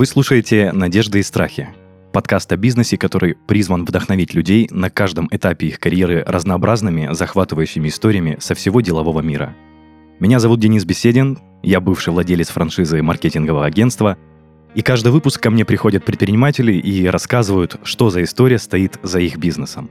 Вы слушаете «Надежды и страхи» – подкаст о бизнесе, который призван вдохновить людей на каждом этапе их карьеры разнообразными, захватывающими историями со всего делового мира. Меня зовут Денис Беседин, я бывший владелец франшизы маркетингового агентства, и каждый выпуск ко мне приходят предприниматели и рассказывают, что за история стоит за их бизнесом.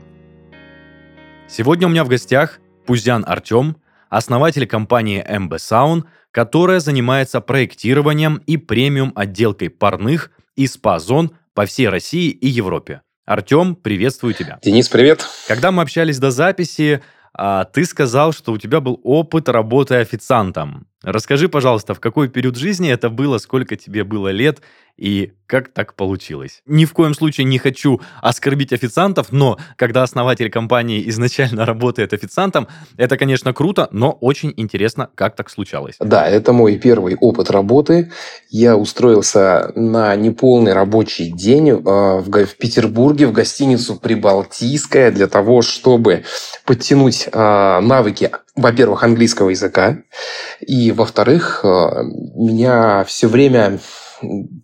Сегодня у меня в гостях Пуздян Артем, основатель компании MB Sound – которая занимается проектированием и премиум отделкой парных и спа-зон по всей России и Европе. Артем, приветствую тебя. Денис, привет. Когда мы общались до записи, а, ты сказал, что у тебя был опыт работы официантом. Расскажи, пожалуйста, в какой период жизни это было, сколько тебе было лет и как так получилось? Ни в коем случае не хочу оскорбить официантов, но когда основатель компании изначально работает официантом, это, конечно, круто, но очень интересно, как так случалось. Да, это мой первый опыт работы. Я устроился на неполный рабочий день в, в Петербурге в гостиницу «Прибалтийская» для того, чтобы подтянуть а, навыки во-первых, английского языка, и, во-вторых, меня все время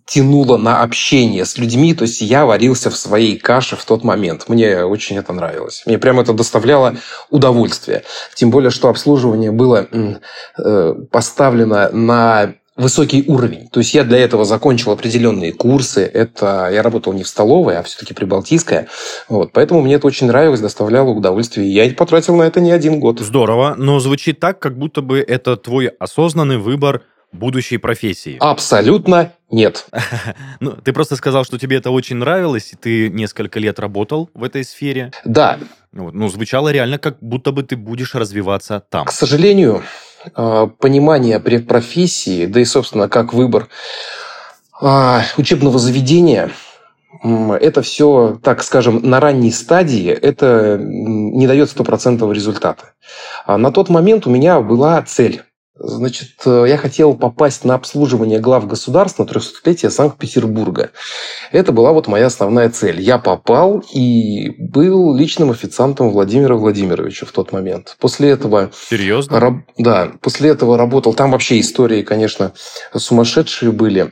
тянуло на общение с людьми, то есть я варился в своей каше в тот момент. Мне очень это нравилось. Мне прямо это доставляло удовольствие. Тем более, что обслуживание было э, поставлено на высокий уровень. То есть я для этого закончил определенные курсы. Это я работал не в столовой, а все-таки прибалтийская. Вот. Поэтому мне это очень нравилось, доставляло удовольствие. Я потратил на это не один год. Здорово, но звучит так, как будто бы это твой осознанный выбор будущей профессии? Абсолютно нет. ну, ты просто сказал, что тебе это очень нравилось, и ты несколько лет работал в этой сфере. Да. Вот, ну, звучало реально, как будто бы ты будешь развиваться там. К сожалению, понимание профессии, да и, собственно, как выбор а, учебного заведения это все, так скажем, на ранней стадии, это не дает стопроцентного результата. А на тот момент у меня была цель Значит, э, я хотел попасть на обслуживание глав государств на 300-летие Санкт-Петербурга. Это была вот моя основная цель. Я попал и был личным официантом Владимира Владимировича в тот момент. После этого... Серьезно? Раб, да. После этого работал... Там вообще истории, конечно, сумасшедшие были.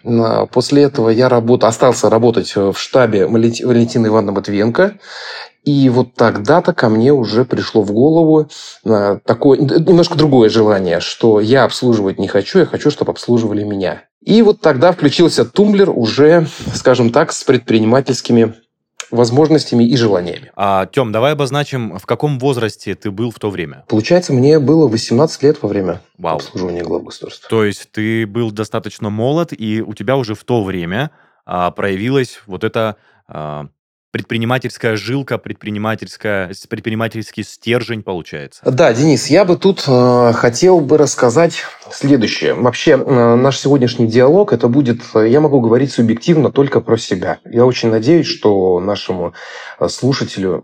После этого я работал, остался работать в штабе Валентины Ивановны Матвиенко. И вот тогда-то ко мне уже пришло в голову э, такое немножко другое желание, что я обслуживать не хочу, я хочу, чтобы обслуживали меня. И вот тогда включился тумблер уже, скажем так, с предпринимательскими возможностями и желаниями. А, Тем, давай обозначим, в каком возрасте ты был в то время? Получается, мне было 18 лет во время Вау. обслуживания глав государства. То есть ты был достаточно молод, и у тебя уже в то время а, проявилась вот эта а, предпринимательская жилка, предпринимательская, предпринимательский стержень получается. Да, Денис, я бы тут э, хотел бы рассказать следующее. Вообще, э, наш сегодняшний диалог, это будет, э, я могу говорить субъективно только про себя. Я очень надеюсь, что нашему э, слушателю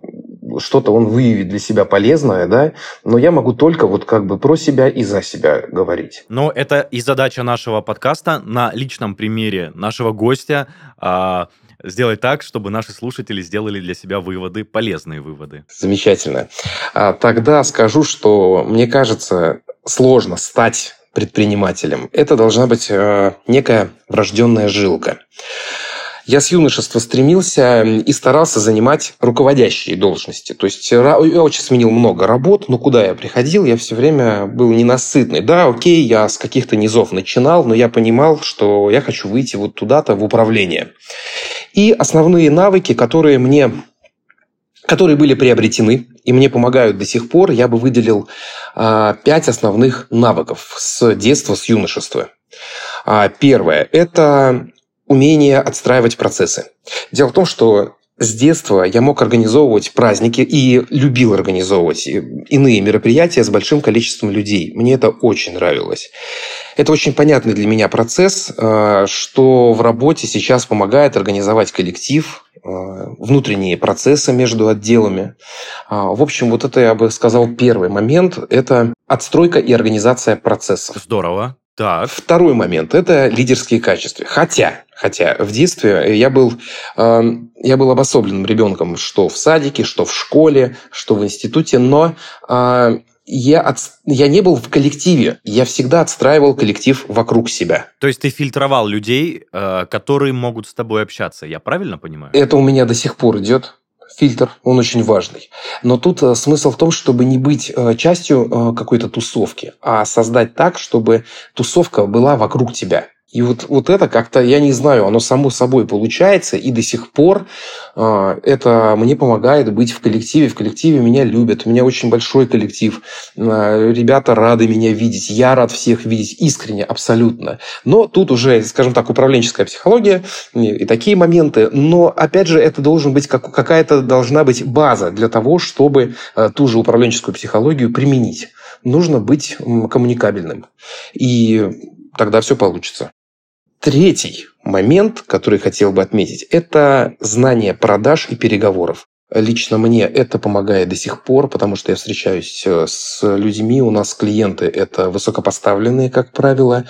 что-то он выявит для себя полезное, да, но я могу только вот как бы про себя и за себя говорить. Но это и задача нашего подкаста на личном примере нашего гостя, э, сделать так, чтобы наши слушатели сделали для себя выводы, полезные выводы. Замечательно. А, тогда скажу, что мне кажется, сложно стать предпринимателем. Это должна быть э, некая врожденная жилка. Я с юношества стремился и старался занимать руководящие должности. То есть я очень сменил много работ, но куда я приходил, я все время был ненасытный. Да, окей, я с каких-то низов начинал, но я понимал, что я хочу выйти вот туда-то в управление. И основные навыки, которые мне которые были приобретены и мне помогают до сих пор, я бы выделил а, пять основных навыков с детства, с юношества. А, первое – это умение отстраивать процессы. Дело в том, что с детства я мог организовывать праздники и любил организовывать иные мероприятия с большим количеством людей. Мне это очень нравилось. Это очень понятный для меня процесс, э, что в работе сейчас помогает организовать коллектив, э, внутренние процессы между отделами. А, в общем, вот это я бы сказал первый момент. Это отстройка и организация процессов. Здорово. Так. Второй момент – это лидерские качества. Хотя, хотя в детстве я был, э, я был обособленным ребенком, что в садике, что в школе, что в институте, но э, я, от, я не был в коллективе, я всегда отстраивал коллектив вокруг себя. То есть ты фильтровал людей, э, которые могут с тобой общаться, я правильно понимаю? Это у меня до сих пор идет фильтр, он очень важный. Но тут э, смысл в том, чтобы не быть э, частью э, какой-то тусовки, а создать так, чтобы тусовка была вокруг тебя. И вот, вот это как-то, я не знаю, оно само собой получается, и до сих пор э, это мне помогает быть в коллективе. В коллективе меня любят, у меня очень большой коллектив, э, ребята рады меня видеть, я рад всех видеть, искренне, абсолютно. Но тут уже, скажем так, управленческая психология и такие моменты. Но, опять же, это должен быть, как, какая-то должна быть база для того, чтобы э, ту же управленческую психологию применить. Нужно быть коммуникабельным. И тогда все получится. Третий момент, который хотел бы отметить, это знание продаж и переговоров. Лично мне это помогает до сих пор, потому что я встречаюсь э, с людьми, у нас клиенты это высокопоставленные, как правило,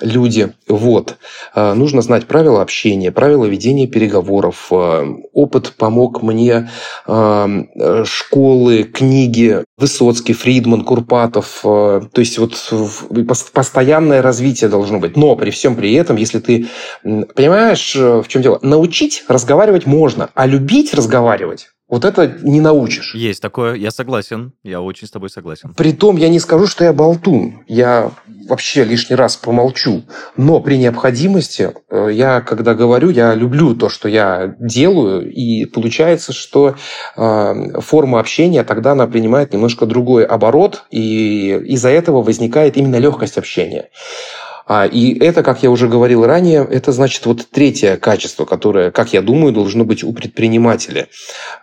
люди. Вот. А, нужно знать правила общения, правила ведения переговоров. А, опыт помог мне а, школы, книги Высоцкий, Фридман, Курпатов. То есть вот постоянное развитие должно быть. Но при всем при этом, если ты понимаешь, в чем дело, научить разговаривать можно, а любить разговаривать вот это не научишь. Есть такое, я согласен, я очень с тобой согласен. Притом я не скажу, что я болтун, я вообще лишний раз помолчу, но при необходимости э, я, когда говорю, я люблю то, что я делаю, и получается, что э, форма общения тогда она принимает немножко другой оборот, и из-за этого возникает именно легкость общения. А, и это, как я уже говорил ранее, это значит вот третье качество, которое, как я думаю, должно быть у предпринимателя.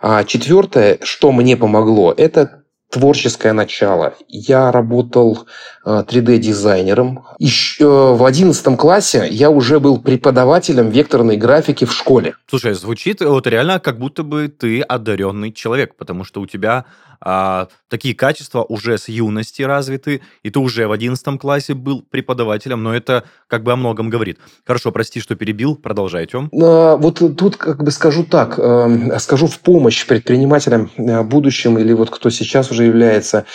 А четвертое, что мне помогло, это творческое начало. Я работал 3D-дизайнером. Еще э, в 11 классе я уже был преподавателем векторной графики в школе. Слушай, звучит вот реально, как будто бы ты одаренный человек, потому что у тебя а, такие качества уже с юности развиты, и ты уже в 11 классе был преподавателем, но это как бы о многом говорит. Хорошо, прости, что перебил, продолжай, Тем. А, вот тут как бы скажу так, э, скажу в помощь предпринимателям э, будущим или вот кто сейчас уже является,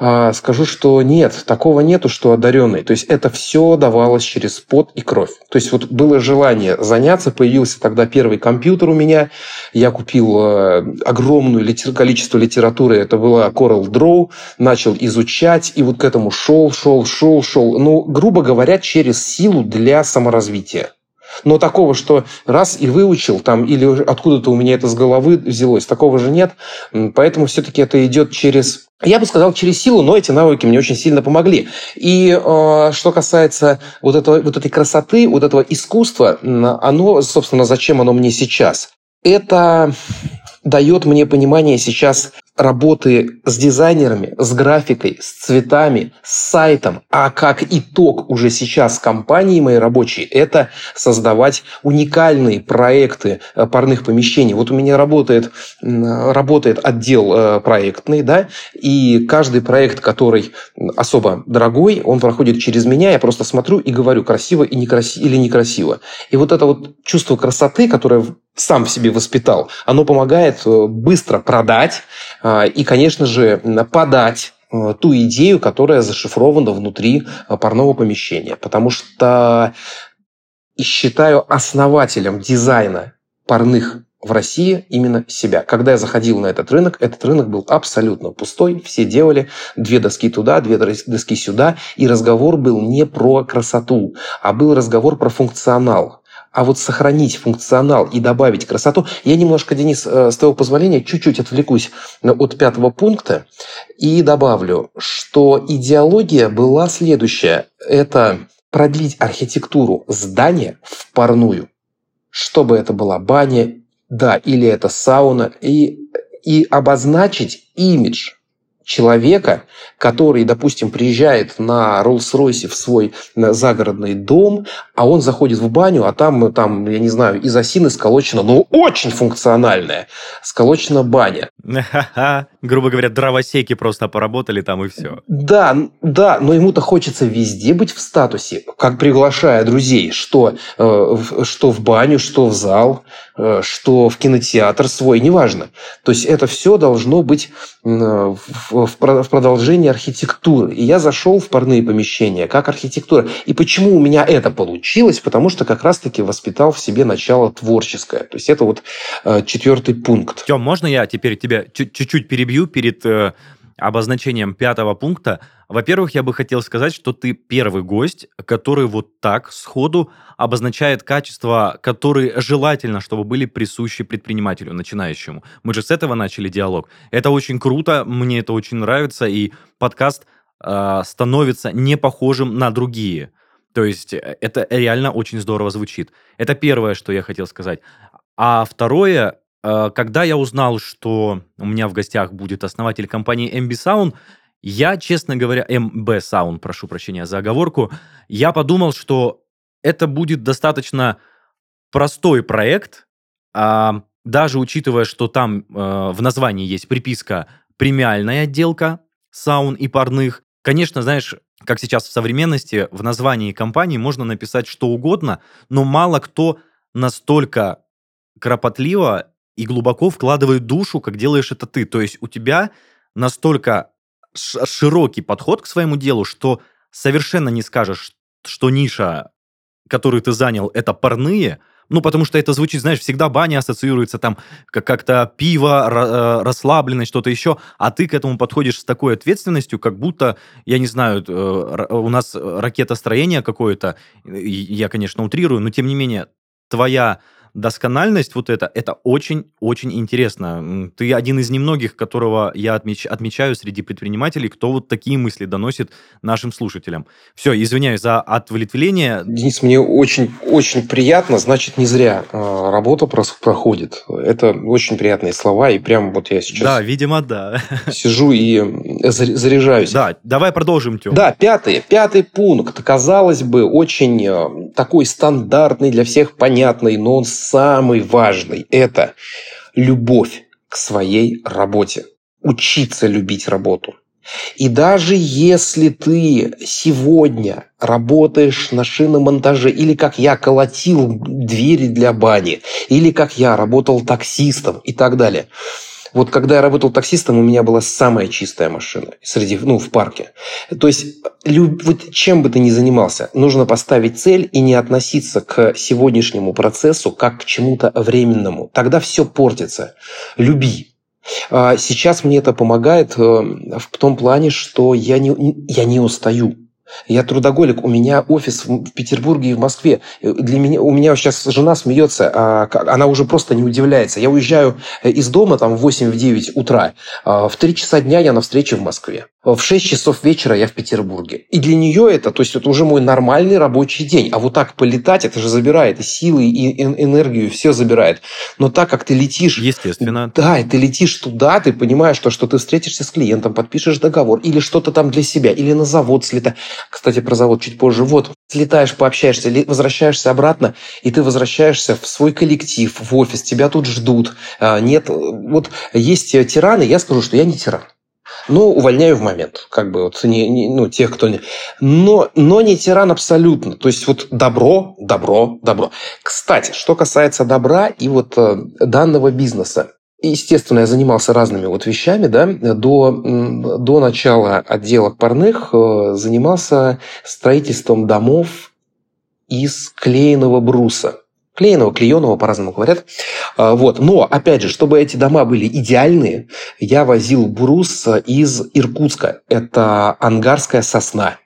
э, скажу, что нет, такого нету, что одаренный. То есть это все давалось через пот и кровь. То есть вот было желание заняться, появился тогда первый компьютер у меня, я купил огромное количество литературы, это была Coral Draw, начал изучать, и вот к этому шел, шел, шел, шел. Ну, грубо говоря, через силу для саморазвития. Но такого, что раз и выучил, там, или откуда-то у меня это с головы взялось, такого же нет. Поэтому все-таки это идет через я бы сказал, через силу, но эти навыки мне очень сильно помогли. И э, что касается вот, этого, вот этой красоты, вот этого искусства, оно, собственно, зачем оно мне сейчас? Это дает мне понимание сейчас работы с дизайнерами, с графикой, с цветами, с сайтом, а как итог уже сейчас с компанией моей рабочей, это создавать уникальные проекты э, парных помещений. Вот у меня работает, работает отдел э, проектный, да, и каждый проект, который особо дорогой, он проходит через меня, я просто смотрю и говорю, красиво и некрасиво, или некрасиво. И вот это вот чувство красоты, которое сам в себе воспитал, оно помогает э, быстро продать и, конечно же, подать э, ту идею, которая зашифрована внутри э, парного помещения. Потому что считаю основателем дизайна парных в России именно себя. Когда я заходил на этот рынок, этот рынок был абсолютно пустой. Все делали две доски туда, две доски сюда. И разговор был не про красоту, а был разговор про функционал а вот сохранить функционал и добавить красоту. Я немножко, Денис, э, с твоего позволения, чуть-чуть отвлекусь от пятого пункта и добавлю, что идеология была следующая. Это продлить архитектуру здания в парную. Чтобы это была баня, да, или это сауна, и, и обозначить имидж человека, который, допустим, приезжает на Роллс-Ройсе в свой загородный дом, а он заходит в баню, а там, там я не знаю, из осины сколочена, но очень функциональная, сколочена баня. Грубо говоря, дровосеки просто поработали там и все. Да, да, но ему-то хочется везде быть в статусе, как приглашая друзей, что, э, что в баню, что в зал, э, что в кинотеатр свой, неважно. То есть это все должно быть э, в, в, в продолжении архитектуры. И я зашел в парные помещения как архитектура. И почему у меня это получилось? Потому что как раз-таки воспитал в себе начало творческое. То есть это вот э, четвертый пункт. Тем, можно я теперь тебя чуть-чуть перебью? Перебью перед э, обозначением пятого пункта. Во-первых, я бы хотел сказать, что ты первый гость, который вот так сходу обозначает качества, которые желательно, чтобы были присущи предпринимателю, начинающему. Мы же с этого начали диалог. Это очень круто, мне это очень нравится, и подкаст э, становится не похожим на другие. То есть э, это реально очень здорово звучит. Это первое, что я хотел сказать. А второе, когда я узнал, что у меня в гостях будет основатель компании MB Sound, я, честно говоря, MB Sound, прошу прощения за оговорку, я подумал, что это будет достаточно простой проект, а, даже учитывая, что там э, в названии есть приписка «премиальная отделка саун и парных». Конечно, знаешь, как сейчас в современности, в названии компании можно написать что угодно, но мало кто настолько кропотливо и глубоко вкладывает душу, как делаешь это ты. То есть у тебя настолько широкий подход к своему делу, что совершенно не скажешь, что ниша, которую ты занял, это парные, ну, потому что это звучит, знаешь, всегда баня ассоциируется там как- как-то пиво, э, расслабленность, что-то еще, а ты к этому подходишь с такой ответственностью, как будто, я не знаю, э, у нас ракетостроение какое-то, я, конечно, утрирую, но тем не менее, твоя доскональность вот это, это очень-очень интересно. Ты один из немногих, которого я отмеч, отмечаю среди предпринимателей, кто вот такие мысли доносит нашим слушателям. Все, извиняюсь за отвлечение. Денис, мне очень-очень приятно, значит, не зря э, работа проходит. Это очень приятные слова, и прям вот я сейчас... Да, видимо, да. Сижу и заряжаюсь. Да, давай продолжим, Тём. Да, пятый, пятый пункт. Казалось бы, очень э, такой стандартный, для всех понятный, но он самый важный – это любовь к своей работе. Учиться любить работу. И даже если ты сегодня работаешь на шиномонтаже, или как я колотил двери для бани, или как я работал таксистом и так далее – вот когда я работал таксистом, у меня была самая чистая машина среди, ну, в парке. То есть, люб, вот чем бы ты ни занимался, нужно поставить цель и не относиться к сегодняшнему процессу как к чему-то временному. Тогда все портится. Люби. А сейчас мне это помогает э, в том плане, что я не, я не устаю. Я трудоголик, у меня офис в Петербурге и в Москве. Для меня, у меня сейчас жена смеется, а, она уже просто не удивляется. Я уезжаю э, из дома там в 8-9 утра, а, в 3 часа дня я на встрече в Москве. В 6 часов вечера я в Петербурге. И для нее это, то есть это уже мой нормальный рабочий день. А вот так полетать, это же забирает и силы, и энергию, все забирает. Но так как ты летишь... Естественно. Да, и ты летишь туда, ты понимаешь, что, что ты встретишься с клиентом, подпишешь договор, или что-то там для себя, или на завод слетать. Кстати, про завод чуть позже. Вот, слетаешь, пообщаешься, возвращаешься обратно, и ты возвращаешься в свой коллектив, в офис, тебя тут ждут. А, нет, вот есть тираны, я скажу, что я не тиран. Но увольняю в момент, как бы вот не, не, ну тех, кто не, но но не тиран абсолютно. То есть вот добро, добро, добро. Кстати, что касается добра и вот э, данного бизнеса, Естественно, я занимался разными вот вещами, да, до, до начала отделок парных э, занимался строительством домов из клееного бруса. Клееного, клееного, по-разному говорят. А, вот. Но, опять же, чтобы эти дома были идеальные, я возил брус из Иркутска. Это ангарская сосна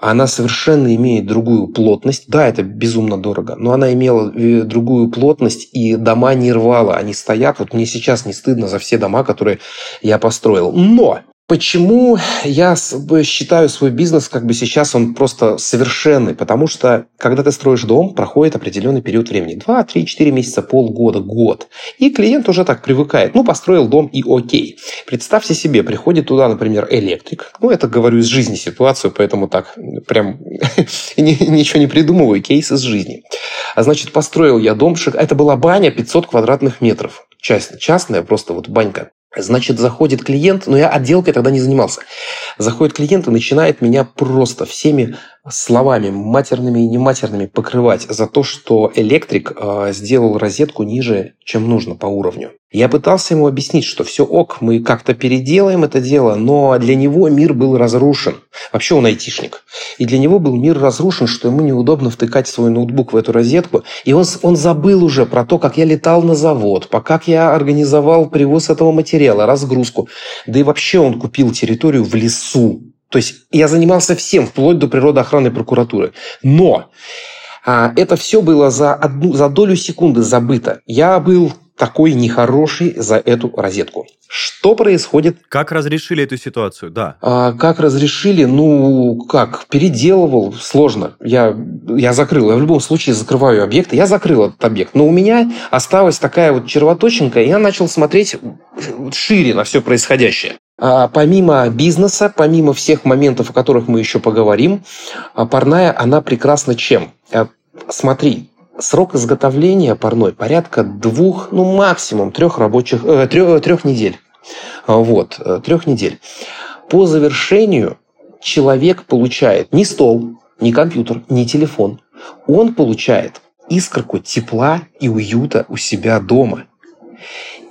она совершенно имеет другую плотность. Да, это безумно дорого, но она имела э, другую плотность, и дома не рвала, они стоят. Вот мне сейчас не стыдно за все дома, которые я построил. Но Почему я считаю свой бизнес как бы сейчас он просто совершенный? Потому что когда ты строишь дом, проходит определенный период времени. Два, три, четыре месяца, полгода, год. И клиент уже так привыкает. Ну, построил дом и окей. Представьте себе, приходит туда, например, электрик. Ну, это говорю из жизни ситуацию, поэтому так прям ничего не придумываю. Кейс из жизни. А значит, построил я дом. Это была баня 500 квадратных метров. Частная, частная просто вот банька. Значит, заходит клиент, но я отделкой тогда не занимался. Заходит клиент и начинает меня просто всеми словами, матерными и нематерными, покрывать за то, что электрик э, сделал розетку ниже, чем нужно по уровню. Я пытался ему объяснить, что все ок, мы как-то переделаем это дело, но для него мир был разрушен. Вообще он айтишник. И для него был мир разрушен, что ему неудобно втыкать свой ноутбук в эту розетку. И он, он забыл уже про то, как я летал на завод, по как я организовал привоз этого материала, разгрузку. Да и вообще он купил территорию в лесу. То есть я занимался всем, вплоть до природоохранной прокуратуры. Но а, это все было за, одну, за долю секунды забыто. Я был такой нехороший за эту розетку. Что происходит? Как разрешили эту ситуацию, да? А, как разрешили? Ну, как? Переделывал. Сложно. Я, я закрыл. Я в любом случае закрываю объекты. Я закрыл этот объект. Но у меня осталась такая вот червоточинка, и я начал смотреть шире на все происходящее. А, помимо бизнеса, помимо всех моментов, о которых мы еще поговорим, а, парная, она прекрасна чем? А, смотри, срок изготовления парной порядка двух, ну максимум трех рабочих, э, трех, трех недель. Вот, э, трех недель. По завершению человек получает не стол, не компьютер, не телефон. Он получает искорку тепла и уюта у себя дома.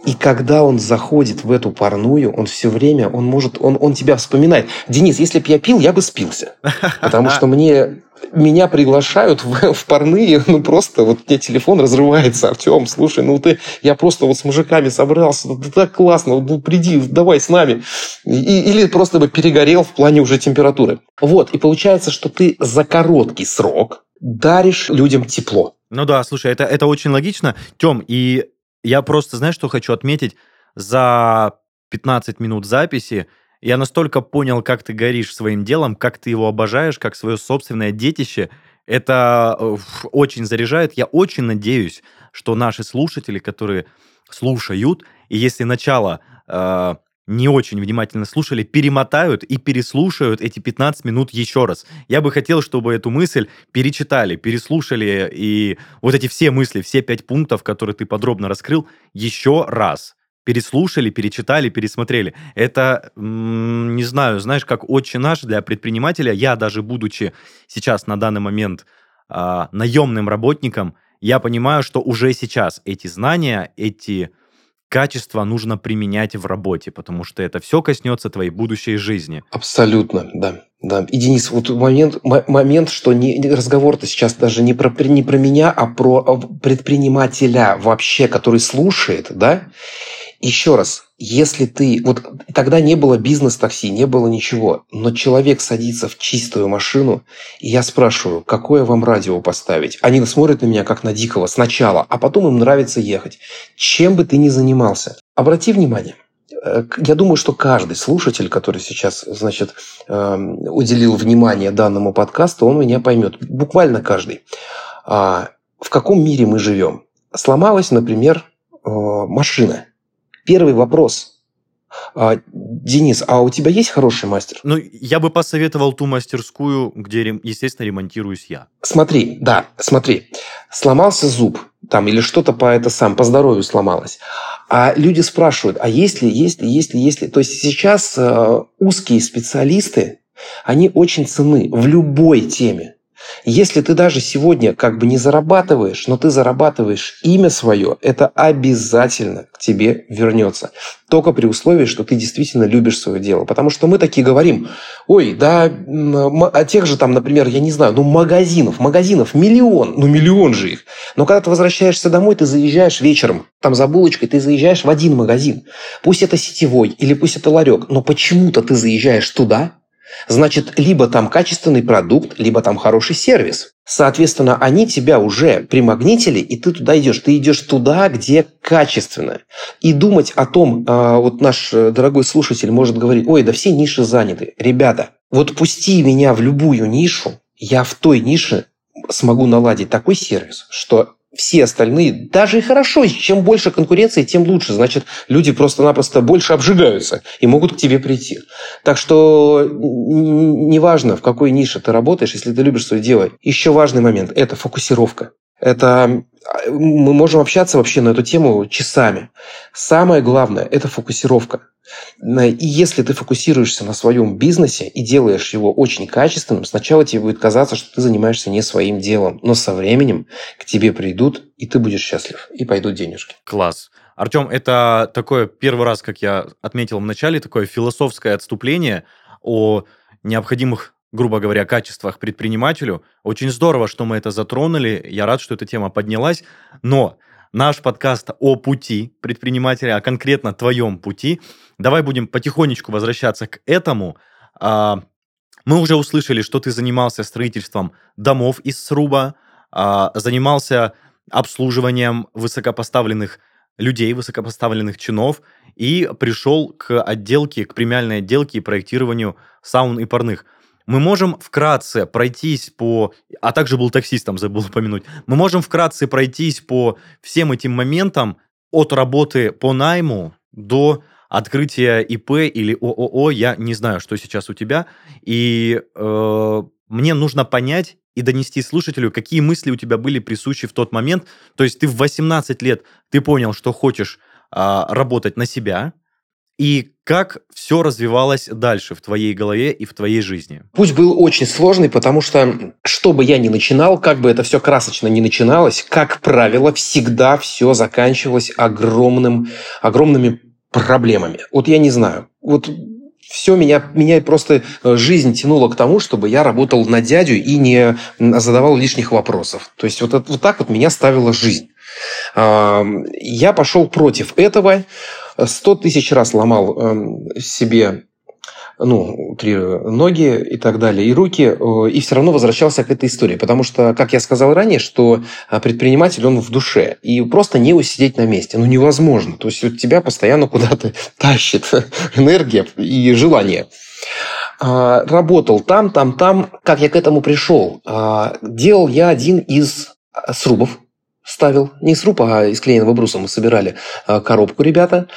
И когда он заходит в эту парную, он все время, он может, он, он тебя вспоминает. Денис, если бы я пил, я бы спился. Потому что мне меня приглашают в, в парные, ну просто вот мне телефон разрывается, Артем, слушай, ну ты, я просто вот с мужиками собрался, ну так классно, ну приди, давай с нами. И, или просто бы перегорел в плане уже температуры. Вот, и получается, что ты за короткий срок даришь людям тепло. Ну да, слушай, это, это очень логично. Тем, и я просто, знаешь, что хочу отметить? За 15 минут записи я настолько понял, как ты горишь своим делом, как ты его обожаешь, как свое собственное детище. Это э, очень заряжает. Я очень надеюсь, что наши слушатели, которые слушают, и если начало э, не очень внимательно слушали, перемотают и переслушают эти 15 минут еще раз. Я бы хотел, чтобы эту мысль перечитали, переслушали и вот эти все мысли, все пять пунктов, которые ты подробно раскрыл, еще раз переслушали, перечитали, пересмотрели. Это, не знаю, знаешь, как отче наш для предпринимателя. Я даже будучи сейчас на данный момент а, наемным работником, я понимаю, что уже сейчас эти знания, эти качества нужно применять в работе, потому что это все коснется твоей будущей жизни. Абсолютно, да. Да. И, Денис, вот момент, момент что не, разговор-то сейчас даже не про, не про меня, а про а, предпринимателя вообще, который слушает, да, еще раз, если ты... Вот тогда не было бизнес-такси, не было ничего, но человек садится в чистую машину, и я спрашиваю, какое вам радио поставить? Они смотрят на меня как на дикого сначала, а потом им нравится ехать. Чем бы ты ни занимался, обрати внимание, э, я думаю, что каждый слушатель, который сейчас, значит, эм, уделил внимание данному подкасту, он меня поймет. Буквально каждый. А, в каком мире мы живем? Сломалась, например, э, машина. Первый вопрос. А, Денис, а у тебя есть хороший мастер? Ну, я бы посоветовал ту мастерскую, где, естественно, ремонтируюсь я. Смотри, да, смотри. Сломался зуб, там, или что-то по это сам, по здоровью сломалось. А люди спрашивают, а есть ли, есть ли, есть ли, есть ли. То есть сейчас э, узкие специалисты, они очень ценны в любой теме. Если ты даже сегодня как бы не зарабатываешь, но ты зарабатываешь имя свое, это обязательно к тебе вернется. Только при условии, что ты действительно любишь свое дело. Потому что мы такие говорим, ой, да, о тех же там, например, я не знаю, ну магазинов, магазинов миллион, ну миллион же их. Но когда ты возвращаешься домой, ты заезжаешь вечером, там за булочкой, ты заезжаешь в один магазин. Пусть это сетевой или пусть это ларек, но почему-то ты заезжаешь туда, Значит, либо там качественный продукт, либо там хороший сервис. Соответственно, они тебя уже примагнитили, и ты туда идешь. Ты идешь туда, где качественно. И думать о том, а, вот наш э, дорогой слушатель может говорить, ой, да все ниши заняты. Ребята, вот пусти меня в любую нишу, я в той нише смогу наладить такой сервис, что все остальные, даже и хорошо, чем больше конкуренции, тем лучше. Значит, люди просто-напросто больше обжигаются и могут к тебе прийти. Так что неважно, в какой нише ты работаешь, если ты любишь свое дело. Еще важный момент – это фокусировка. Это мы можем общаться вообще на эту тему часами. Самое главное – это фокусировка. И если ты фокусируешься на своем бизнесе и делаешь его очень качественным, сначала тебе будет казаться, что ты занимаешься не своим делом, но со временем к тебе придут, и ты будешь счастлив, и пойдут денежки. Класс. Артем, это такое первый раз, как я отметил в начале, такое философское отступление о необходимых грубо говоря, качествах предпринимателю. Очень здорово, что мы это затронули. Я рад, что эта тема поднялась. Но наш подкаст о пути предпринимателя, а конкретно твоем пути. Давай будем потихонечку возвращаться к этому. А, мы уже услышали, что ты занимался строительством домов из сруба, а, занимался обслуживанием высокопоставленных людей, высокопоставленных чинов, и пришел к отделке, к премиальной отделке и проектированию саун и парных – мы можем вкратце пройтись по... А также был таксистом, забыл упомянуть. Мы можем вкратце пройтись по всем этим моментам от работы по найму до открытия ИП или ООО. Я не знаю, что сейчас у тебя. И э, мне нужно понять и донести слушателю, какие мысли у тебя были присущи в тот момент. То есть ты в 18 лет, ты понял, что хочешь э, работать на себя, и как все развивалось дальше в твоей голове и в твоей жизни? Путь был очень сложный, потому что, что бы я ни начинал, как бы это все красочно не начиналось, как правило, всегда все заканчивалось огромным, огромными проблемами. Вот я не знаю. Вот все меня, меня просто э, жизнь тянула к тому, чтобы я работал на дядю и не задавал лишних вопросов. То есть вот, вот так вот меня ставила жизнь. Я пошел против этого. Сто тысяч раз ломал эм, себе ну, три ноги и так далее, и руки, э, и все равно возвращался к этой истории. Потому что, как я сказал ранее, что э, предприниматель, он в душе. И просто не усидеть на месте. Ну, невозможно. То есть, вот тебя постоянно куда-то тащит энергия и желание. А, работал там, там, там. Как я к этому пришел? А, делал я один из срубов ставил, не с а из клееного бруса мы собирали а, коробку, ребята,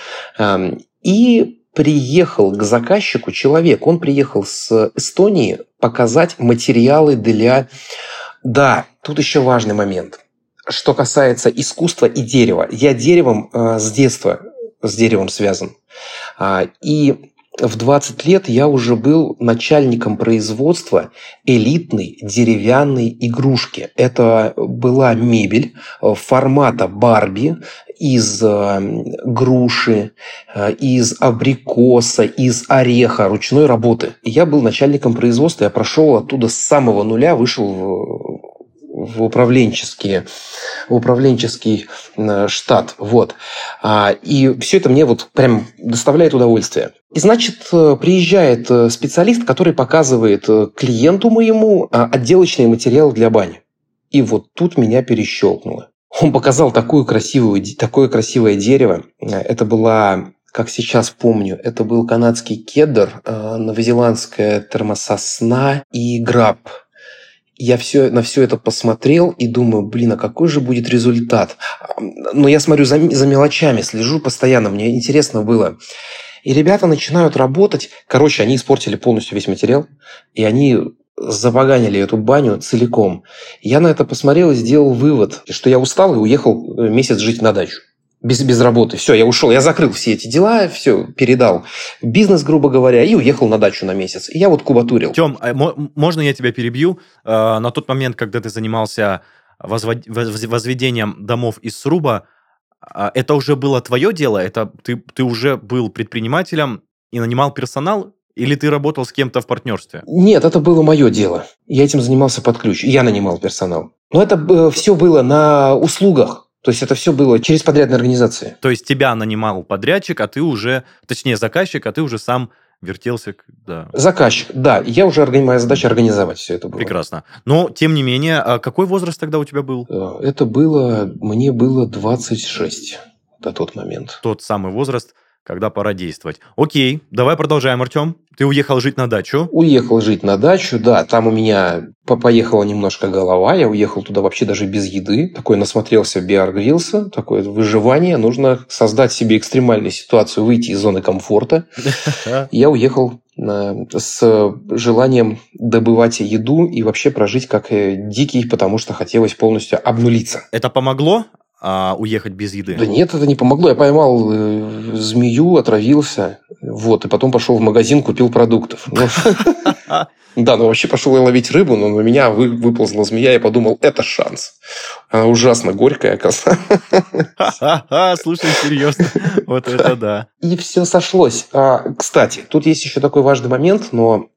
и приехал к заказчику человек, он приехал с Эстонии показать материалы для... Да, тут еще важный момент. Что касается искусства и дерева. Я деревом э, с детства с деревом связан. А, и в 20 лет я уже был начальником производства элитной деревянной игрушки. Это была мебель э, формата Барби из э, груши, э, из абрикоса, из ореха ручной работы. Я был начальником производства, я прошел оттуда с самого нуля, вышел в управленческие, в управленческий штат. Вот. А, и все это мне вот прям доставляет удовольствие. И значит, э, приезжает э, специалист, который показывает э, клиенту моему а, отделочные материалы для бани. И вот тут меня перещелкнуло. Он показал такую красивую, такое красивое дерево. Это была как сейчас помню, это был канадский кедр, новозеландская термососна и граб я все, на все это посмотрел и думаю, блин, а какой же будет результат? Но я смотрю за, за мелочами, слежу постоянно, мне интересно было. И ребята начинают работать. Короче, они испортили полностью весь материал, и они запоганили эту баню целиком. Я на это посмотрел и сделал вывод, что я устал и уехал э, месяц жить на дачу без, без работы. Все, я ушел, я закрыл все эти дела, все, передал бизнес, грубо говоря, и уехал на дачу на месяц. И я вот кубатурил. Тем, а можно я тебя перебью? Э, на тот момент, когда ты занимался возведением домов из сруба, а, это уже было твое дело? Это ты, ты уже был предпринимателем и нанимал персонал? Или ты работал с кем-то в партнерстве? Нет, это было мое дело. Я этим занимался под ключ. Я нанимал персонал. Но это э, все было на услугах. То есть это все было через подрядные организации. То есть тебя нанимал подрядчик, а ты уже, точнее заказчик, а ты уже сам вертелся, да. Заказчик, да. Я уже, моя задача организовать все это было. Прекрасно. Но, тем не менее, а какой возраст тогда у тебя был? Э, это было, мне было 26 на тот момент. Тот самый возраст, когда пора действовать. Окей, давай продолжаем, Артем. Ты уехал жить на дачу? Уехал жить на дачу, да. Там у меня поехала немножко голова. Я уехал туда вообще даже без еды. Такой насмотрелся Grylls, такое выживание. Нужно создать себе экстремальную ситуацию, выйти из зоны комфорта. Я уехал с желанием добывать еду и вообще прожить как дикий, потому что хотелось полностью обнулиться. Это помогло? А, уехать без еды? Да нет, это не помогло. Я поймал э, змею, отравился, вот, и потом пошел в магазин, купил продуктов. Ну, да, ну вообще пошел я ловить рыбу, но на меня выползла змея, и подумал, это шанс. Она ужасно горькая, оказалось. Слушай, серьезно, вот это да. И все сошлось. А, кстати, тут есть еще такой важный момент, но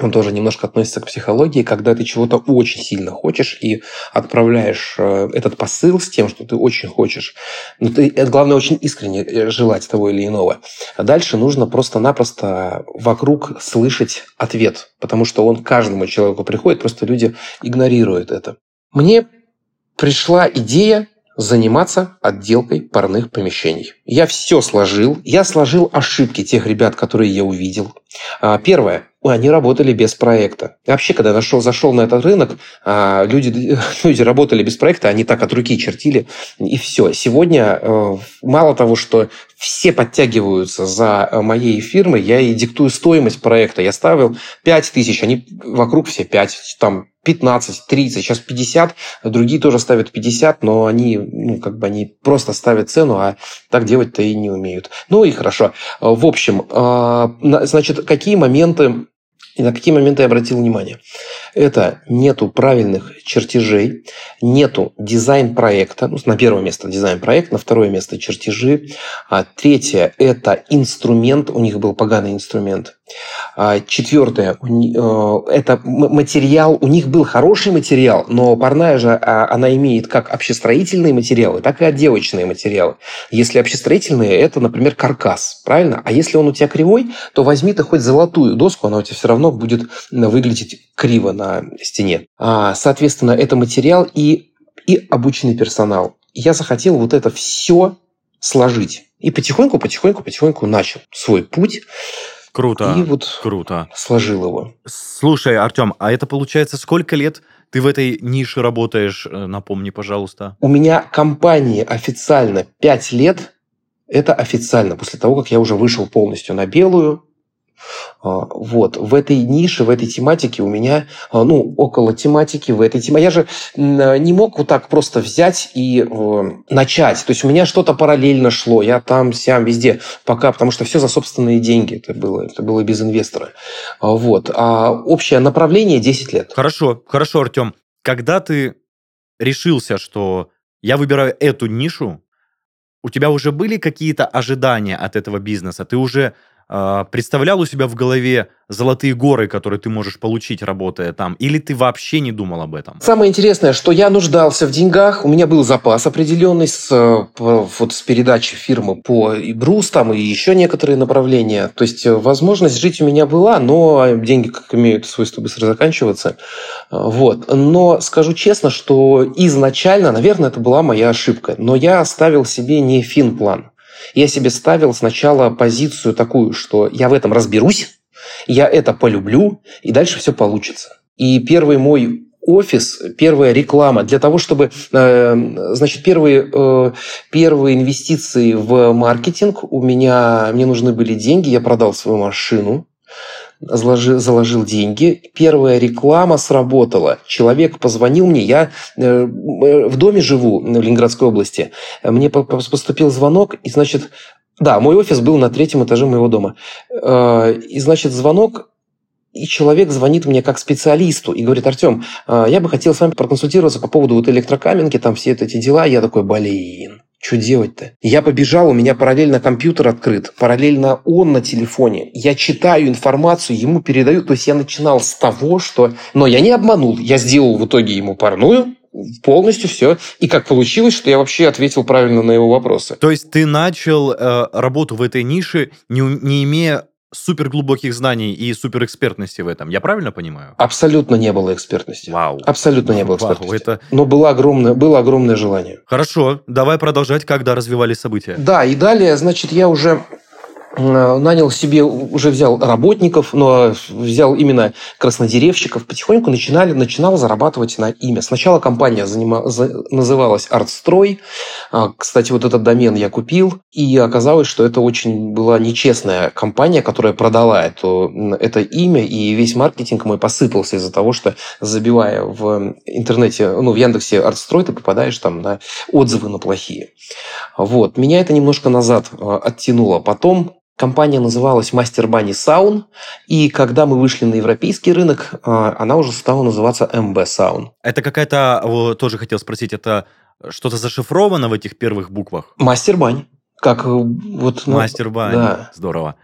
он тоже немножко относится к психологии, когда ты чего-то очень сильно хочешь и отправляешь э, этот посыл с тем, что ты очень хочешь. Но ты, главное очень искренне э, желать того или иного. А дальше нужно просто-напросто вокруг слышать ответ, потому что он каждому человеку приходит, просто люди игнорируют это. Мне пришла идея заниматься отделкой парных помещений. Я все сложил. Я сложил ошибки тех ребят, которые я увидел. А, первое они работали без проекта. Вообще, когда нашел, зашел на этот рынок, а, люди, люди работали без проекта, они так от руки чертили, и все. Сегодня э, мало того, что все подтягиваются за моей фирмой, я и диктую стоимость проекта. Я ставил 5 тысяч, они вокруг все 5, там 15, 30, сейчас 50, другие тоже ставят 50, но они, ну, как бы они просто ставят цену, а так делать-то и не умеют. Ну и хорошо. В общем, э, значит, какие моменты на какие моменты я обратил внимание? Это нету правильных чертежей, нету дизайн-проекта. Ну, на первое место дизайн-проект, на второе место чертежи. А третье – это инструмент. У них был поганый инструмент. А четвертое э, – это материал. У них был хороший материал, но парная же, а, она имеет как общестроительные материалы, так и отделочные материалы. Если общестроительные – это, например, каркас, правильно? А если он у тебя кривой, то возьми ты хоть золотую доску, она у тебя все равно будет выглядеть криво на стене. А, соответственно, это материал и, и обученный персонал. Я захотел вот это все сложить. И потихоньку, потихоньку, потихоньку начал свой путь. Круто. И вот круто. сложил его. Слушай, Артем, а это получается сколько лет ты в этой нише работаешь? Э, напомни, пожалуйста. У меня компании официально 5 лет. Это официально, после того, как я уже вышел полностью на белую, вот, в этой нише, в этой тематике у меня, а, ну, около тематики, в этой теме. Я же не мог вот так просто взять и э, начать. То есть у меня что-то параллельно шло. Я там, сям, везде. Пока, потому что все за собственные деньги это было. Это было без инвестора. А, вот. А общее направление 10 лет. Хорошо, хорошо, Артем. Когда ты решился, что я выбираю эту нишу, у тебя уже были какие-то ожидания от этого бизнеса? Ты уже а, представлял у себя в голове золотые горы, которые ты можешь получить, работая там? Или ты вообще не думал об этом? Самое интересное, что я нуждался в деньгах, у меня был запас определенный с, э, вот, с передачи фирмы по и Брус там, и еще некоторые направления. То есть э, возможность жить у меня была, но деньги, как имеют свойство быстро заканчиваться. Вот. Но скажу честно, что изначально, наверное, это была моя ошибка. Но я оставил себе не фин-план. Я себе ставил сначала позицию такую, что я в этом разберусь, я это полюблю, и дальше все получится. И первый мой офис, первая реклама для того, чтобы, э, значит, первые, э, первые инвестиции в маркетинг у меня, мне нужны были деньги, я продал свою машину, заложил, деньги. Первая реклама сработала. Человек позвонил мне. Я э, в доме живу в Ленинградской области. Мне поступил звонок, и, значит, да, мой офис был на третьем этаже моего дома. Э, и, значит, звонок и человек звонит мне как специалисту и говорит, Артем, э, я бы хотел с вами проконсультироваться по поводу вот электрокаменки, там все эти дела. Я такой, блин, что делать-то? Я побежал, у меня параллельно компьютер открыт, параллельно он на телефоне. Я читаю информацию, ему передаю. То есть я начинал с того, что... Но я не обманул. Я сделал в итоге ему парную, полностью все. И как получилось, что я вообще ответил правильно на его вопросы. То есть ты начал э, работу в этой нише, не, не имея супер глубоких знаний и супер экспертности в этом. Я правильно понимаю? Абсолютно не было экспертности. Вау. Абсолютно не было экспертности. Вау, это... Но было огромное, было огромное желание. Хорошо, давай продолжать, когда развивались события. Да, и далее, значит, я уже нанял себе, уже взял работников, но взял именно краснодеревщиков, потихоньку начинали, начинал зарабатывать на имя. Сначала компания занима, за, называлась «Артстрой». А, кстати, вот этот домен я купил, и оказалось, что это очень была нечестная компания, которая продала это, это имя, и весь маркетинг мой посыпался из-за того, что забивая в интернете, ну, в Яндексе «Артстрой», ты попадаешь там на отзывы на плохие. Вот. Меня это немножко назад э, оттянуло. Потом Компания называлась Мастер Бани Саун, и когда мы вышли на европейский рынок, а, она уже стала называться МБ Саун. Это какая-то, тоже хотел спросить, это что-то зашифровано в этих первых буквах? Мастер Бань. Как э, вот... Ну, Бань, да. здорово.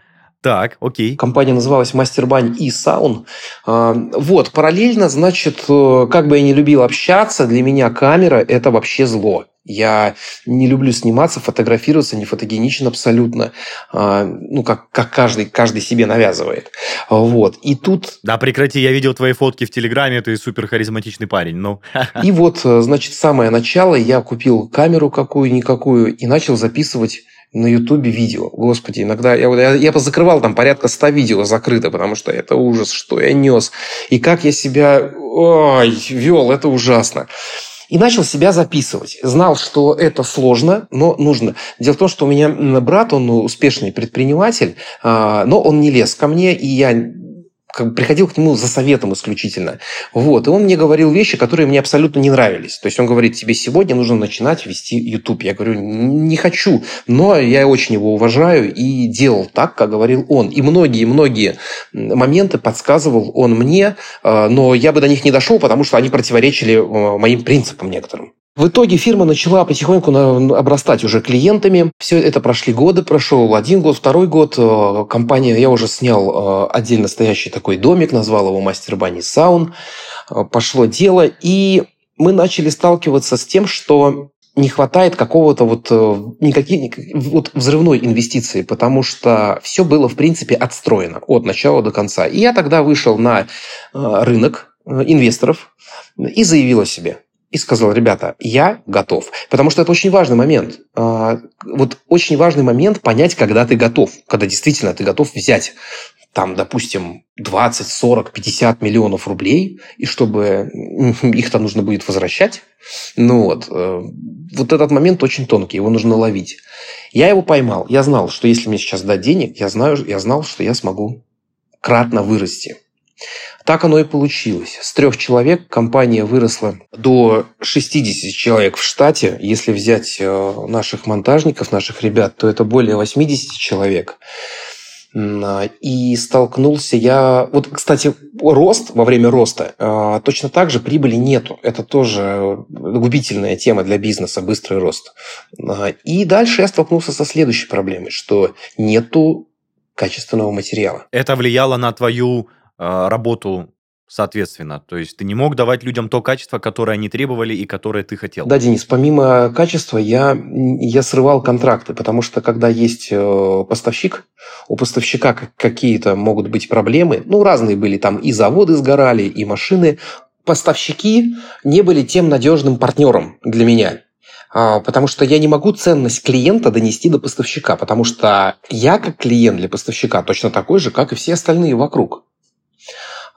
Так, окей. Компания называлась Мастер Бань и Саун. А, вот, параллельно, значит, э, как бы я не любил общаться, для меня камера – это вообще зло. Я не люблю сниматься, фотографироваться, не фотогеничен абсолютно. А, ну, как, как каждый, каждый себе навязывает. Вот. И тут... Да, прекрати, я видел твои фотки в Телеграме, ты супер харизматичный парень. Ну. И вот, э, значит, самое начало, я купил камеру какую-никакую и начал записывать на Ютубе видео. Господи, иногда я, я, я позакрывал там порядка 100 видео закрыто, потому что это ужас, что я нес. И как я себя ой, вел, это ужасно и начал себя записывать. Знал, что это сложно, но нужно. Дело в том, что у меня брат, он успешный предприниматель, а, но он не лез ко мне, и я как бы приходил к нему за советом исключительно. Вот. И он мне говорил вещи, которые мне абсолютно не нравились. То есть он говорит, тебе сегодня нужно начинать вести YouTube. Я говорю, не хочу, но я очень его уважаю и делал так, как говорил он. И многие-многие моменты подсказывал он мне, э, но я бы до них не дошел, потому что они противоречили э, моим принципам некоторым. В итоге фирма начала потихоньку обрастать уже клиентами. Все это прошли годы, прошел один год, второй год. Э, компания, я уже снял э, отдельно стоящий такой домик, назвал его «Мастер Бани Саун». Э, пошло дело, и мы начали сталкиваться с тем, что не хватает какого-то вот, никаких, вот взрывной инвестиции, потому что все было, в принципе, отстроено от начала до конца. И я тогда вышел на рынок инвесторов и заявил о себе и сказал, ребята, я готов. Потому что это очень важный момент. А, вот очень важный момент понять, когда ты готов. Когда действительно ты готов взять там, допустим, 20, 40, 50 миллионов рублей, и чтобы их-то нужно будет возвращать. Ну вот, э, вот этот момент очень тонкий, его нужно ловить. Я его поймал. Я знал, что если мне сейчас дать денег, я, знаю, я знал, что я смогу кратно вырасти. Так оно и получилось. С трех человек компания выросла до 60 человек в штате. Если взять э, наших монтажников, наших ребят, то это более 80 человек. И столкнулся я... Вот, кстати, рост, во время роста, э, точно так же прибыли нету. Это тоже губительная тема для бизнеса, быстрый рост. И дальше я столкнулся со следующей проблемой, что нету качественного материала. Это влияло на твою а, работу соответственно. То есть ты не мог давать людям то качество, которое они требовали и которое ты хотел. Да, Денис, помимо качества я, я срывал контракты, потому что когда есть э, поставщик, у поставщика какие-то могут быть проблемы, ну, разные были, там и заводы сгорали, и машины. Поставщики не были тем надежным партнером для меня. А, потому что я не могу ценность клиента донести до поставщика, потому что я как клиент для поставщика точно такой же, как и все остальные вокруг.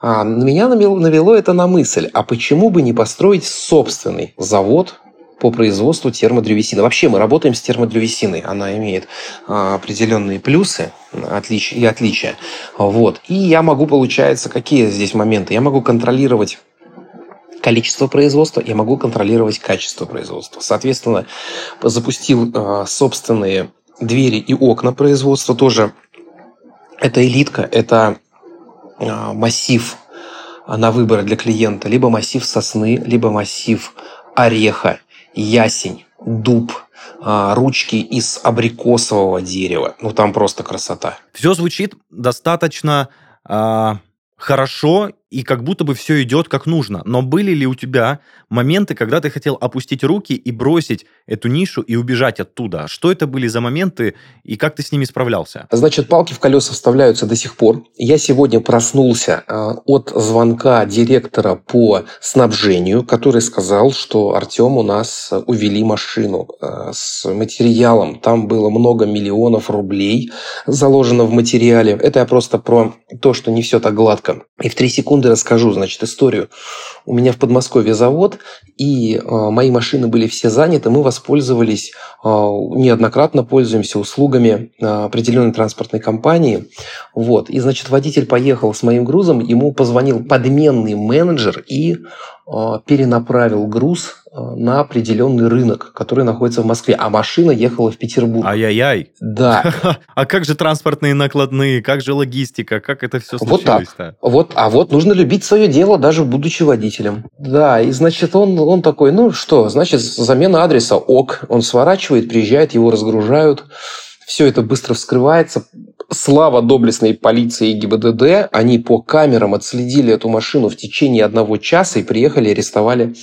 А, меня навело это на мысль, а почему бы не построить собственный завод по производству термодревесины. Вообще мы работаем с термодревесиной. Она имеет а, определенные плюсы и отличия. Вот. И я могу, получается, какие здесь моменты? Я могу контролировать количество производства, я могу контролировать качество производства. Соответственно, запустил э, собственные двери и окна производства тоже. Это элитка, это а, массив на выбор для клиента, либо массив сосны, либо массив ореха, ясень, дуб, а, ручки из абрикосового дерева. Ну, там просто красота. Все звучит достаточно э, хорошо и как будто бы все идет как нужно. Но были ли у тебя моменты, когда ты хотел опустить руки и бросить эту нишу и убежать оттуда? Что это были за моменты и как ты с ними справлялся? Значит, палки в колеса вставляются до сих пор. Я сегодня проснулся э, от звонка директора по снабжению, который сказал, что Артем у нас увели машину э, с материалом. Там было много миллионов рублей заложено в материале. Это я просто про то, что не все так гладко. И в три секунды расскажу, значит, историю. У меня в Подмосковье завод, и э, мои машины были все заняты. Мы воспользовались, э, неоднократно пользуемся услугами э, определенной транспортной компании. Вот. И, значит, водитель поехал с моим грузом, ему позвонил подменный менеджер и перенаправил груз э, на определенный рынок, который находится в Москве, а машина ехала в Петербург. Ай-яй-яй. Да. А как же транспортные накладные, как же логистика, как это все случилось Вот так. Вот, а вот нужно любить свое дело, даже будучи водителем. Да, и значит, он, он такой, ну что, значит, замена адреса ок, он сворачивает, приезжает, его разгружают, все это быстро вскрывается, слава доблестной полиции и ГИБДД, они по камерам отследили эту машину в течение одного часа и приехали, арестовали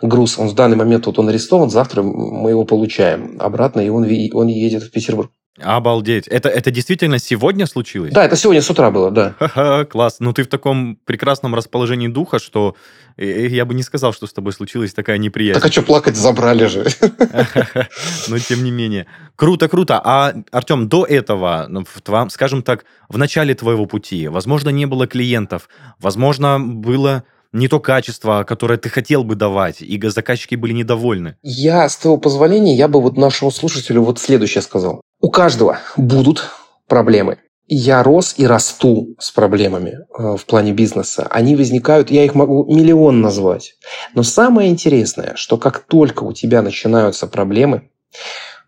груз. Он в данный момент вот он арестован, завтра мы его получаем обратно, и он, он едет в Петербург. Обалдеть. Это, это действительно сегодня случилось? Да, это сегодня с утра было, да. Ха-ха, класс. Ну, ты в таком прекрасном расположении духа, что э, э, я бы не сказал, что с тобой случилась такая неприязнь. Так а что плакать, забрали же. Но тем не менее. Круто, круто. А, Артем, до этого, ну, в твоем, скажем так, в начале твоего пути, возможно, не было клиентов, возможно, было не то качество, которое ты хотел бы давать, и заказчики были недовольны. Я, с твоего позволения, я бы вот нашему слушателю вот следующее сказал. У каждого будут проблемы. Я рос и расту с проблемами э, в плане бизнеса. Они возникают, я их могу миллион назвать. Но самое интересное, что как только у тебя начинаются проблемы,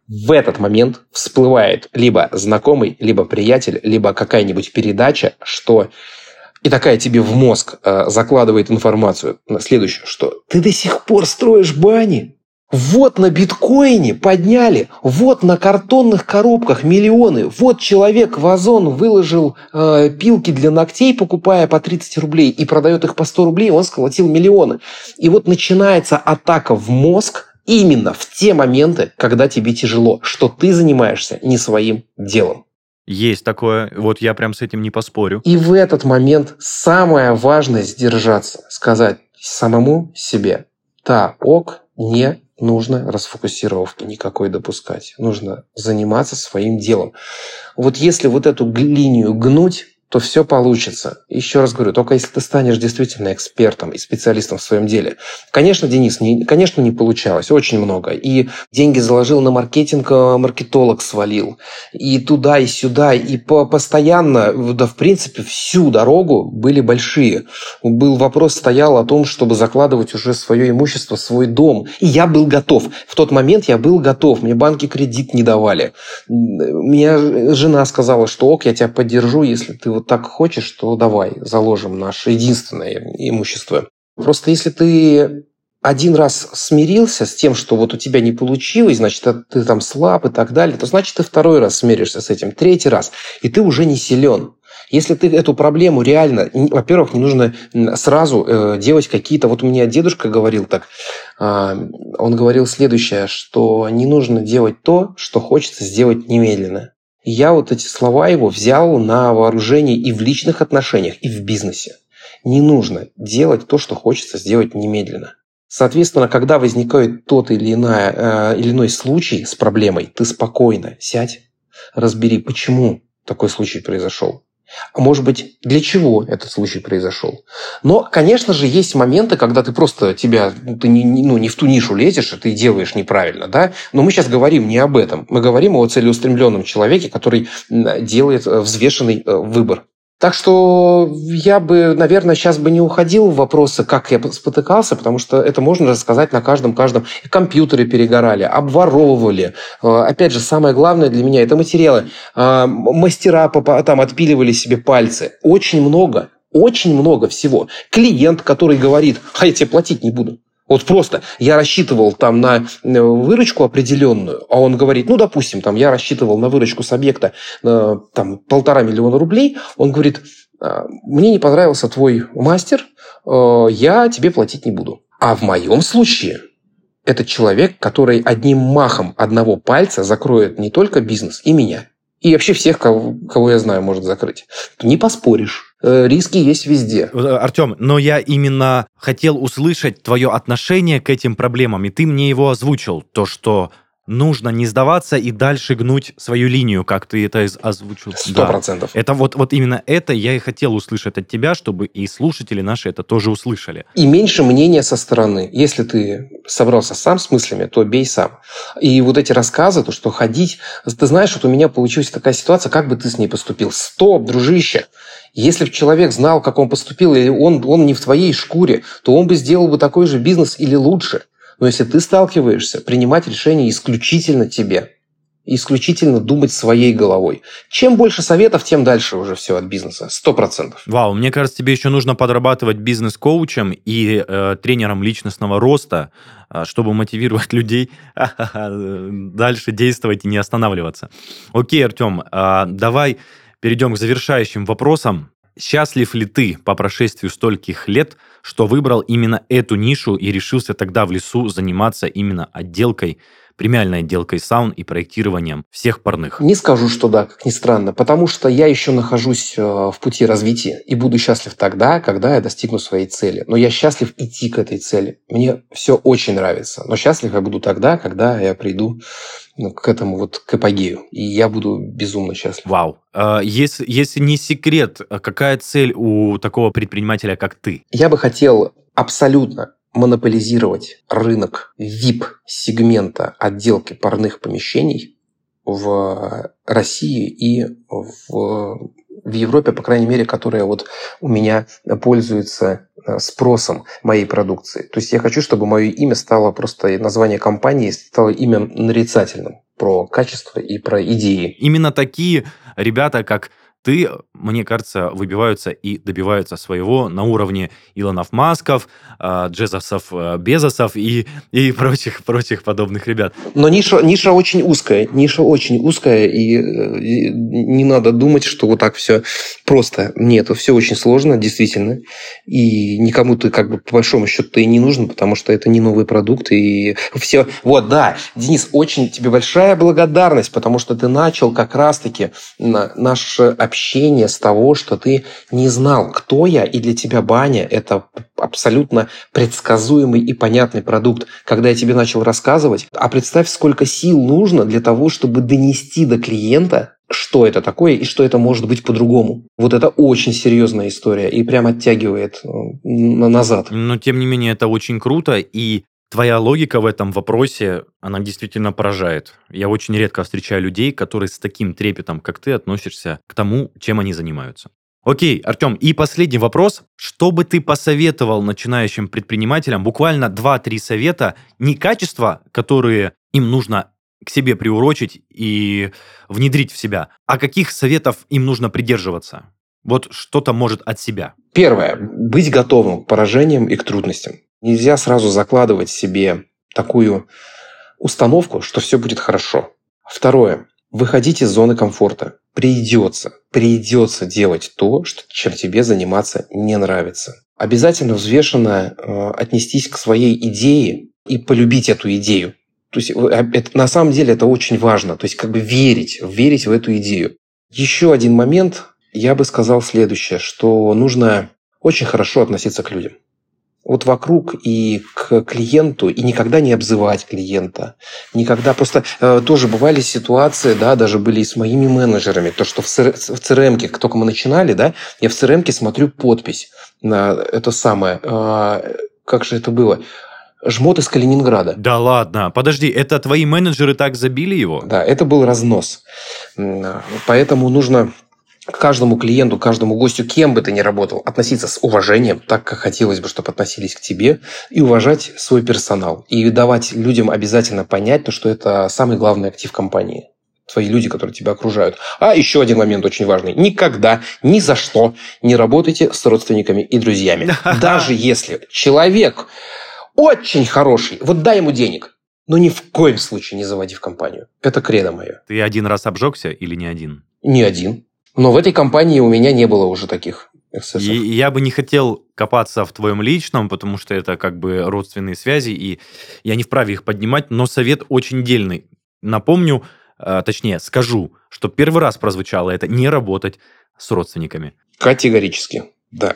в этот момент всплывает либо знакомый, либо приятель, либо какая-нибудь передача, что и такая тебе в мозг э, закладывает информацию на следующее, что ты до сих пор строишь бани. Вот на биткоине подняли, вот на картонных коробках миллионы, вот человек в Озон выложил э, пилки для ногтей, покупая по 30 рублей и продает их по 100 рублей, он сколотил миллионы. И вот начинается атака в мозг именно в те моменты, когда тебе тяжело, что ты занимаешься не своим делом. Есть такое, вот я прям с этим не поспорю. И в этот момент самое важное сдержаться, сказать самому себе, да, ок, не нужно расфокусировки никакой допускать. Нужно заниматься своим делом. Вот если вот эту линию гнуть, то все получится. Еще раз говорю, только если ты станешь действительно экспертом и специалистом в своем деле. Конечно, Денис, не, конечно, не получалось, очень много. И деньги заложил на маркетинг, а маркетолог свалил. И туда, и сюда, и по, постоянно, да, в принципе, всю дорогу были большие. Был вопрос, стоял о том, чтобы закладывать уже свое имущество, свой дом. И я был готов. В тот момент я был готов. Мне банки кредит не давали. Меня жена сказала, что ок, я тебя поддержу, если ты вот так хочешь, то давай, заложим наше единственное имущество. Просто если ты один раз смирился с тем, что вот у тебя не получилось, значит, ты там слаб и так далее, то значит, ты второй раз смиришься с этим, третий раз, и ты уже не силен. Если ты эту проблему реально, во-первых, не нужно сразу э, делать какие-то... Вот у меня дедушка говорил так, э, он говорил следующее, что не нужно делать то, что хочется сделать немедленно я вот эти слова его взял на вооружение и в личных отношениях, и в бизнесе. Не нужно делать то, что хочется сделать немедленно. Соответственно, когда возникает тот или, иная, э, или иной случай с проблемой, ты спокойно сядь, разбери, почему такой случай произошел. А может быть, для чего этот случай произошел. Но, конечно же, есть моменты, когда ты просто тебя, ты не, ну, не в ту нишу лезешь, и ты делаешь неправильно. Да? Но мы сейчас говорим не об этом. Мы говорим о целеустремленном человеке, который делает э, взвешенный э, выбор. Так что я бы, наверное, сейчас бы не уходил в вопросы, как я спотыкался, потому что это можно рассказать на каждом-каждом. Компьютеры перегорали, обворовывали. Э, опять же, самое главное для меня – это материалы. Э, мастера там отпиливали себе пальцы. Очень много, очень много всего. Клиент, который говорит, а я тебе платить не буду. Вот просто я рассчитывал там на э, выручку определенную, а он говорит, ну, допустим, там я рассчитывал на выручку с объекта э, там полтора миллиона рублей, он говорит, А, мне не понравился твой мастер, э, я тебе платить не буду. А в моем случае это человек, который одним махом одного пальца закроет не только бизнес и меня, и вообще всех, кого, кого я знаю, может закрыть. Не поспоришь. Э, риски есть везде. Э, Артем, но я именно хотел услышать твое отношение к этим проблемам, и ты мне его озвучил. То, что нужно не сдаваться и дальше гнуть свою линию, как ты это озвучил. Сто процентов. Да. Это вот, вот именно это я и хотел услышать от тебя, чтобы и слушатели наши это тоже услышали. И меньше мнения со стороны. Если ты собрался сам с мыслями, то бей сам. И вот эти рассказы, то, что ходить... Ты знаешь, вот у меня получилась такая ситуация, как бы ты с ней поступил? Стоп, дружище! Если бы человек знал, как он поступил, и он, он не в твоей шкуре, то он бы сделал бы такой же бизнес или лучше – но если ты сталкиваешься, принимать решения исключительно тебе, исключительно думать своей головой. Чем больше советов, тем дальше уже все от бизнеса. Сто процентов. Вау, мне кажется, тебе еще нужно подрабатывать бизнес-коучем и э, тренером личностного роста, э, чтобы мотивировать людей дальше действовать и не останавливаться. Окей, Артем, э, давай перейдем к завершающим вопросам. Счастлив ли ты по прошествию стольких лет, что выбрал именно эту нишу и решился тогда в лесу заниматься именно отделкой премиальной отделкой саун и проектированием всех парных? Не скажу, что да, как ни странно, потому что я еще нахожусь э, в пути развития и буду счастлив тогда, когда я достигну своей цели. Но я счастлив идти к этой цели. Мне все очень нравится. Но счастлив я буду тогда, когда я приду ну, к этому вот к эпогею. И я буду безумно счастлив. Вау. А, если, если не секрет, а какая цель у такого предпринимателя, как ты? Я бы хотел абсолютно монополизировать рынок VIP-сегмента отделки парных помещений в России и в, в Европе, по крайней мере, которая вот у меня пользуется э, спросом моей продукции. То есть я хочу, чтобы мое имя стало просто название компании стало имя нарицательным про качество и про идеи. Именно такие ребята, как ты, мне кажется, выбиваются и добиваются своего на уровне Илонов Масков, а, Джезосов а, Безосов и, и прочих, прочих подобных ребят. Но ниша, ниша очень узкая, ниша очень узкая, и, не надо думать, что вот так все просто. Нет, все очень сложно, действительно, и никому ты как бы по большому счету и не нужен, потому что это не новый продукт, и все... Вот, да, Денис, очень тебе большая благодарность, потому что ты начал как раз-таки наше общение с того, что ты не знал, кто я, и для тебя баня – это абсолютно предсказуемый и понятный продукт. Когда я тебе начал рассказывать, а представь, сколько сил нужно для того, чтобы донести до клиента, что это такое и что это может быть по-другому. Вот это очень серьезная история и прям оттягивает э, назад. Но тем не менее это очень круто и Твоя логика в этом вопросе, она действительно поражает. Я очень редко встречаю людей, которые с таким трепетом, как ты, относишься к тому, чем они занимаются. Окей, Артем, и последний вопрос. Что бы ты посоветовал начинающим предпринимателям? Буквально 2-3 совета, не качества, которые им нужно к себе приурочить и внедрить в себя, а каких советов им нужно придерживаться? Вот что-то может от себя. Первое. Быть готовым к поражениям и к трудностям. Нельзя сразу закладывать себе такую установку, что все будет хорошо. Второе. Выходить из зоны комфорта. Придется, придется делать то, что, тебе заниматься не нравится. Обязательно взвешенно э, отнестись к своей идее и полюбить эту идею. То есть э, это, на самом деле это очень важно. То есть как бы верить, верить в эту идею. Еще один момент, я бы сказал следующее, что нужно очень хорошо относиться к людям вот вокруг и к клиенту, и никогда не обзывать клиента. Никогда просто э, тоже бывали ситуации, да, даже были и с моими менеджерами, то, что в, ЦР, в CRM, как только мы начинали, да, я в CRM смотрю подпись на это самое, э, как же это было, жмот из Калининграда. Да ладно, подожди, это твои менеджеры так забили его? Да, это был разнос. Поэтому нужно к каждому клиенту, каждому гостю, кем бы ты ни работал, относиться с уважением, так как хотелось бы, чтобы относились к тебе, и уважать свой персонал. И давать людям обязательно понять, то, что это самый главный актив компании твои люди, которые тебя окружают. А еще один момент очень важный. Никогда, ни за что не работайте с родственниками и друзьями. Даже если человек очень хороший, вот дай ему денег, но ни в коем случае не заводи в компанию. Это кредо мое. Ты один раз обжегся или не один? Не один. Но в этой компании у меня не было уже таких эксцессов. И я бы не хотел копаться в твоем личном, потому что это как бы родственные связи, и я не вправе их поднимать, но совет очень дельный. Напомню, э, точнее, скажу, что первый раз прозвучало это не работать с родственниками. Категорически, да.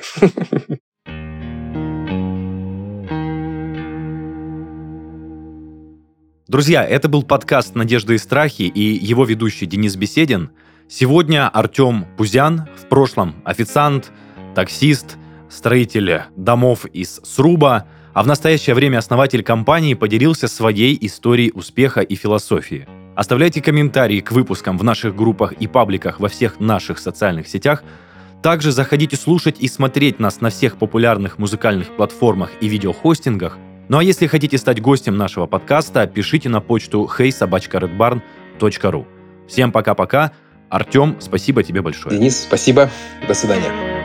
Друзья, это был подкаст «Надежды и страхи» и его ведущий Денис Беседин. Сегодня Артем Пузян, в прошлом официант, таксист, строитель домов из сруба, а в настоящее время основатель компании поделился своей историей успеха и философии. Оставляйте комментарии к выпускам в наших группах и пабликах во всех наших социальных сетях. Также заходите слушать и смотреть нас на всех популярных музыкальных платформах и видеохостингах – ну а если хотите стать гостем нашего подкаста, пишите на почту heysobachkaredbarn.ru. Всем пока-пока. Артем, спасибо тебе большое. Денис, спасибо. До свидания.